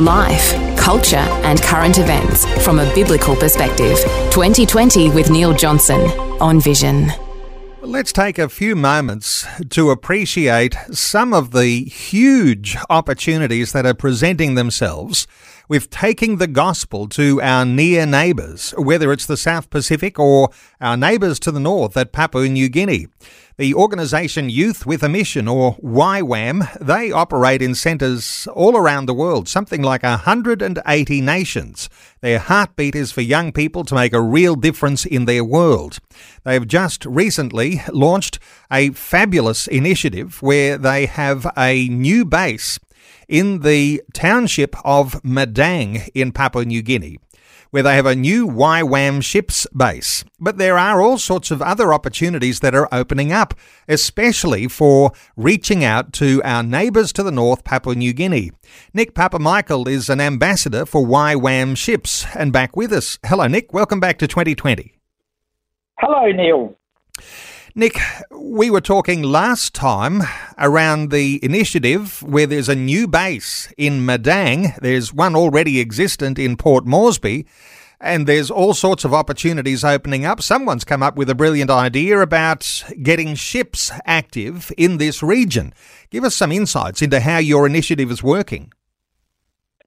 Life, culture, and current events from a biblical perspective. 2020 with Neil Johnson on Vision. Let's take a few moments to appreciate some of the huge opportunities that are presenting themselves with taking the gospel to our near neighbours, whether it's the South Pacific or our neighbours to the north at Papua New Guinea. The organisation Youth with a Mission, or YWAM, they operate in centres all around the world, something like 180 nations. Their heartbeat is for young people to make a real difference in their world. They have just recently launched a fabulous initiative where they have a new base in the township of Madang in Papua New Guinea where they have a new YWAM ships base. But there are all sorts of other opportunities that are opening up, especially for reaching out to our neighbours to the north, Papua New Guinea. Nick Papamichael is an ambassador for YWAM ships and back with us. Hello, Nick. Welcome back to 2020. Hello, Neil. Nick, we were talking last time around the initiative where there's a new base in Madang. There's one already existent in Port Moresby, and there's all sorts of opportunities opening up. Someone's come up with a brilliant idea about getting ships active in this region. Give us some insights into how your initiative is working.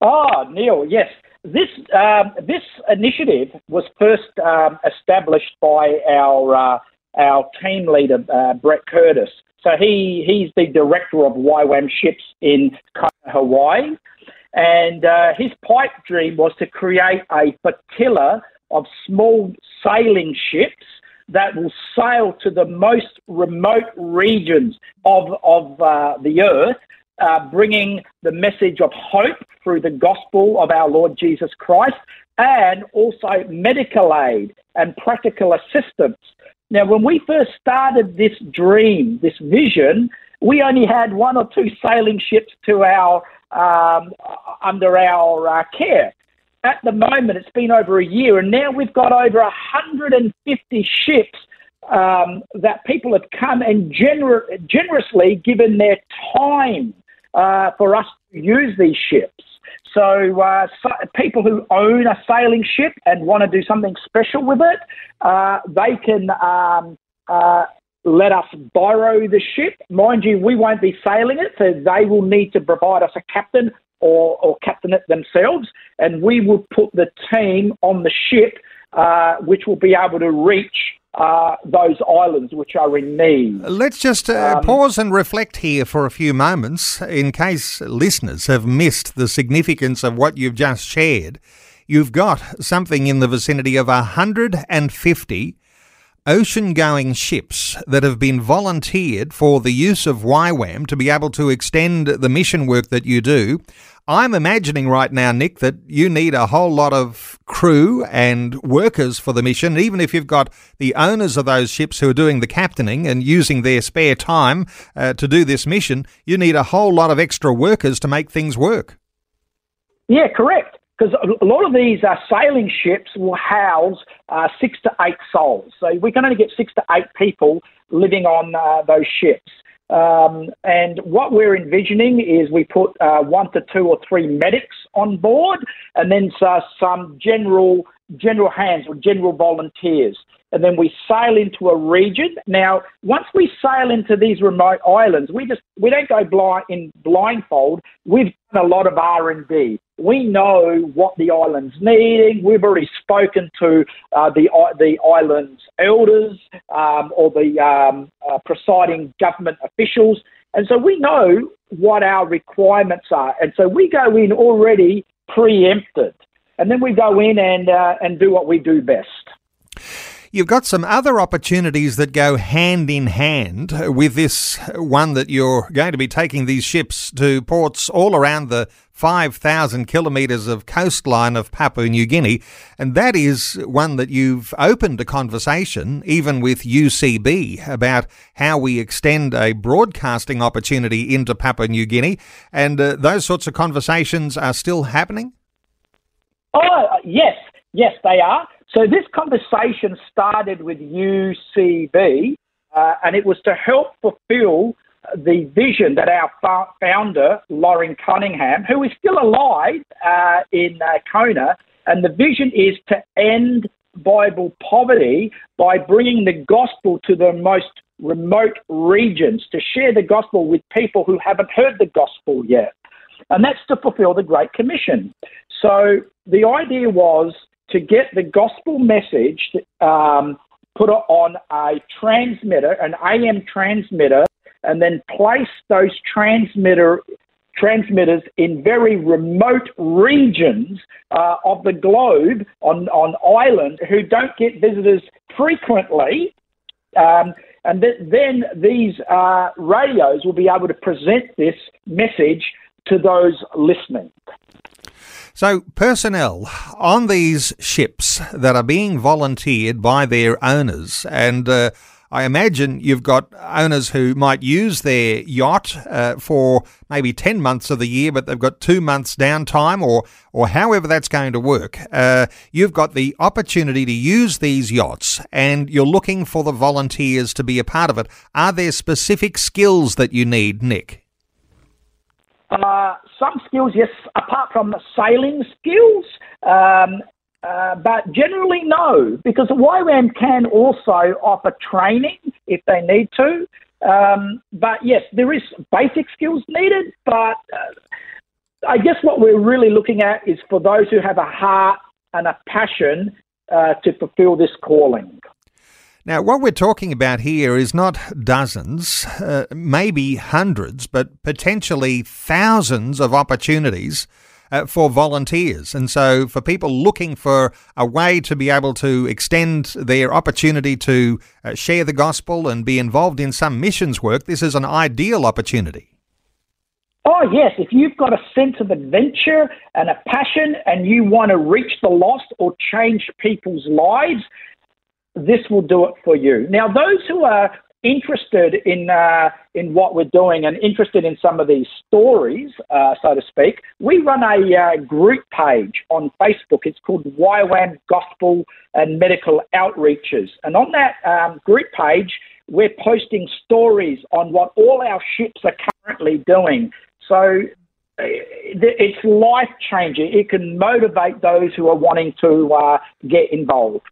Oh, Neil, yes. This um, this initiative was first um, established by our uh, our team leader, uh, Brett Curtis. So he, he's the director of YWAM ships in Hawaii. And uh, his pipe dream was to create a flotilla of small sailing ships that will sail to the most remote regions of, of uh, the earth, uh, bringing the message of hope through the gospel of our Lord Jesus Christ and also medical aid and practical assistance now, when we first started this dream, this vision, we only had one or two sailing ships to our um, under our uh, care. At the moment, it's been over a year, and now we've got over 150 ships um, that people have come and gener- generously given their time uh, for us to use these ships. So, uh, so, people who own a sailing ship and want to do something special with it, uh, they can um, uh, let us borrow the ship. Mind you, we won't be sailing it, so they will need to provide us a captain or, or captain it themselves, and we will put the team on the ship, uh, which will be able to reach uh, those islands which are in need. Let's just uh, um, pause and reflect here for a few moments in case listeners have missed the significance of what you've just shared. You've got something in the vicinity of 150 ocean going ships that have been volunteered for the use of YWAM to be able to extend the mission work that you do. I'm imagining right now, Nick, that you need a whole lot of crew and workers for the mission. Even if you've got the owners of those ships who are doing the captaining and using their spare time uh, to do this mission, you need a whole lot of extra workers to make things work. Yeah, correct. Because a lot of these uh, sailing ships will house uh, six to eight souls. So we can only get six to eight people living on uh, those ships. Um, and what we're envisioning is we put uh, one to two or three medics on board, and then uh, some general general hands or general volunteers. And then we sail into a region. Now, once we sail into these remote islands, we just we don't go blind in blindfold. We've done a lot of R and D. We know what the island's needing. We've already spoken to uh, the the island's elders um, or the um, uh, presiding government officials, and so we know what our requirements are. And so we go in already preempted and then we go in and uh, and do what we do best. You've got some other opportunities that go hand in hand with this one that you're going to be taking these ships to ports all around the 5,000 kilometres of coastline of Papua New Guinea. And that is one that you've opened a conversation, even with UCB, about how we extend a broadcasting opportunity into Papua New Guinea. And uh, those sorts of conversations are still happening? Oh, yes, yes, they are. So this conversation started with UCB, uh, and it was to help fulfil the vision that our founder, Loren Cunningham, who is still alive uh, in uh, Kona, and the vision is to end Bible poverty by bringing the gospel to the most remote regions, to share the gospel with people who haven't heard the gospel yet. And that's to fulfill the Great Commission. So the idea was to get the gospel message um, put on a transmitter, an AM transmitter, and then place those transmitter transmitters in very remote regions uh, of the globe on, on island who don't get visitors frequently. Um, and th- then these uh, radios will be able to present this message to those listening. So, personnel on these ships that are being volunteered by their owners, and uh, I imagine you've got owners who might use their yacht uh, for maybe 10 months of the year, but they've got two months downtime, or, or however that's going to work. Uh, you've got the opportunity to use these yachts, and you're looking for the volunteers to be a part of it. Are there specific skills that you need, Nick? Uh, some skills, yes, apart from sailing skills, um, uh, but generally no, because YWAM can also offer training if they need to. Um, but yes, there is basic skills needed, but uh, I guess what we're really looking at is for those who have a heart and a passion uh, to fulfill this calling. Now, what we're talking about here is not dozens, uh, maybe hundreds, but potentially thousands of opportunities uh, for volunteers. And so, for people looking for a way to be able to extend their opportunity to uh, share the gospel and be involved in some missions work, this is an ideal opportunity. Oh, yes. If you've got a sense of adventure and a passion and you want to reach the lost or change people's lives, this will do it for you. Now, those who are interested in uh, in what we're doing and interested in some of these stories, uh, so to speak, we run a uh, group page on Facebook. It's called YWAM Gospel and Medical Outreaches, and on that um, group page, we're posting stories on what all our ships are currently doing. So it's life changing. It can motivate those who are wanting to uh, get involved.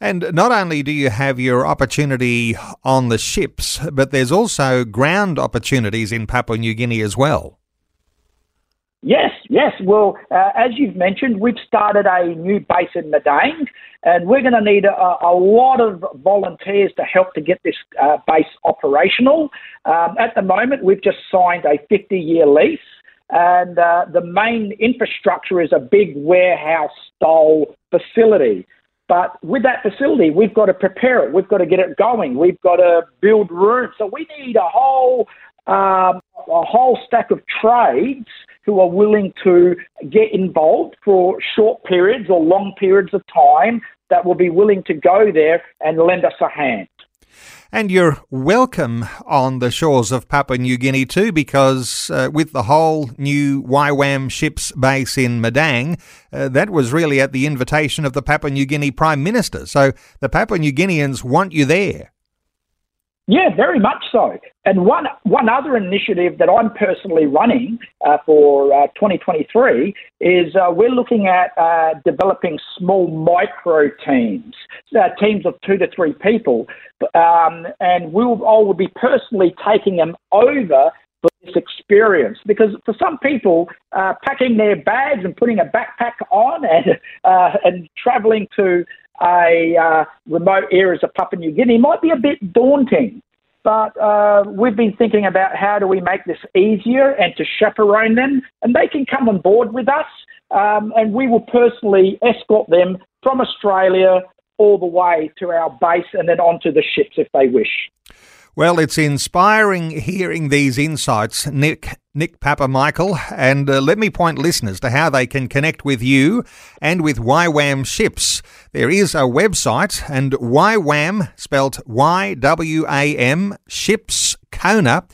And not only do you have your opportunity on the ships, but there's also ground opportunities in Papua New Guinea as well. Yes, yes. Well, uh, as you've mentioned, we've started a new base in Madang, and we're going to need a, a, lot of volunteers to help to get this uh, base operational. Um, at the moment, we've just signed a 50 year lease, and uh, the main infrastructure is a big warehouse style facility. But with that facility, we've got to prepare it. We've got to get it going. We've got to build rooms. So we need a whole um, a whole stack of trades who are willing to get involved for short periods or long periods of time that will be willing to go there and lend us a hand. And you're welcome on the shores of Papua New Guinea too, because uh, with the whole new YWAM ships base in Madang, uh, that was really at the invitation of the Papua New Guinea Prime Minister. So the Papua New Guineans want you there. Yeah, very much so. And one one other initiative that I'm personally running uh, for uh, 2023 is uh, we're looking at uh, developing small micro teams, uh, teams of two to three people, um, and we'll I will be personally taking them over for this experience because for some people, uh, packing their bags and putting a backpack on and and traveling to a uh, remote areas of Papua New Guinea might be a bit daunting. But uh, we've been thinking about how do we make this easier and to chaperone them, and they can come on board with us, um, and we will personally escort them from Australia all the way to our base and then onto the ships if they wish. Well, it's inspiring hearing these insights, Nick Nick Papamichael, and uh, let me point listeners to how they can connect with you and with YWAM Ships. There is a website, and YWAM, spelt Y W A M, Ships Kona.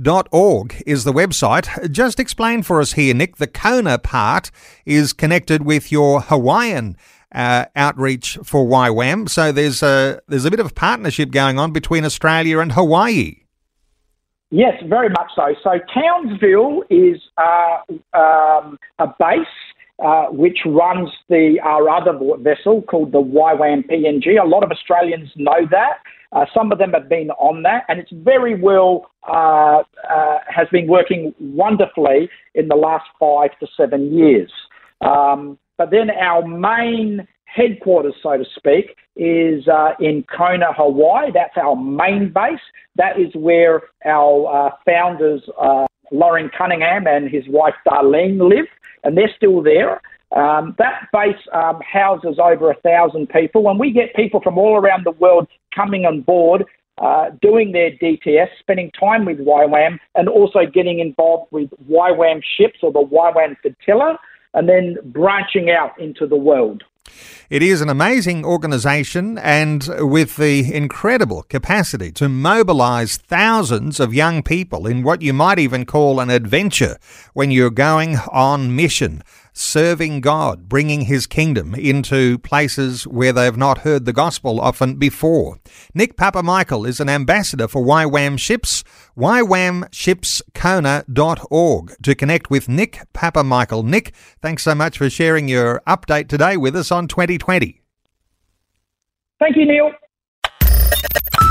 Dot org is the website. Just explain for us here, Nick. The Kona part is connected with your Hawaiian uh, outreach for YWAM. So there's a there's a bit of partnership going on between Australia and Hawaii. Yes, very much so. So Townsville is uh, um, a base uh, which runs the our other vessel called the YWAM PNG. A lot of Australians know that. Uh, some of them have been on that, and it's very well uh, uh, has been working wonderfully in the last five to seven years. Um, but then our main headquarters, so to speak, is uh, in Kona, Hawaii. That's our main base. That is where our uh, founders, uh, Loren Cunningham and his wife Darlene, live, and they're still there. Um, that base um, houses over a thousand people, and we get people from all around the world coming on board, uh, doing their DTS, spending time with YWAM, and also getting involved with YWAM ships or the YWAM flotilla and then branching out into the world. It is an amazing organisation and with the incredible capacity to mobilise thousands of young people in what you might even call an adventure when you're going on mission serving God, bringing his kingdom into places where they have not heard the gospel often before. Nick Papamichael is an ambassador for YWAM Ships, ywamshipskona.org to connect with Nick Papamichael. Nick, thanks so much for sharing your update today with us on 2020. Thank you, Neil.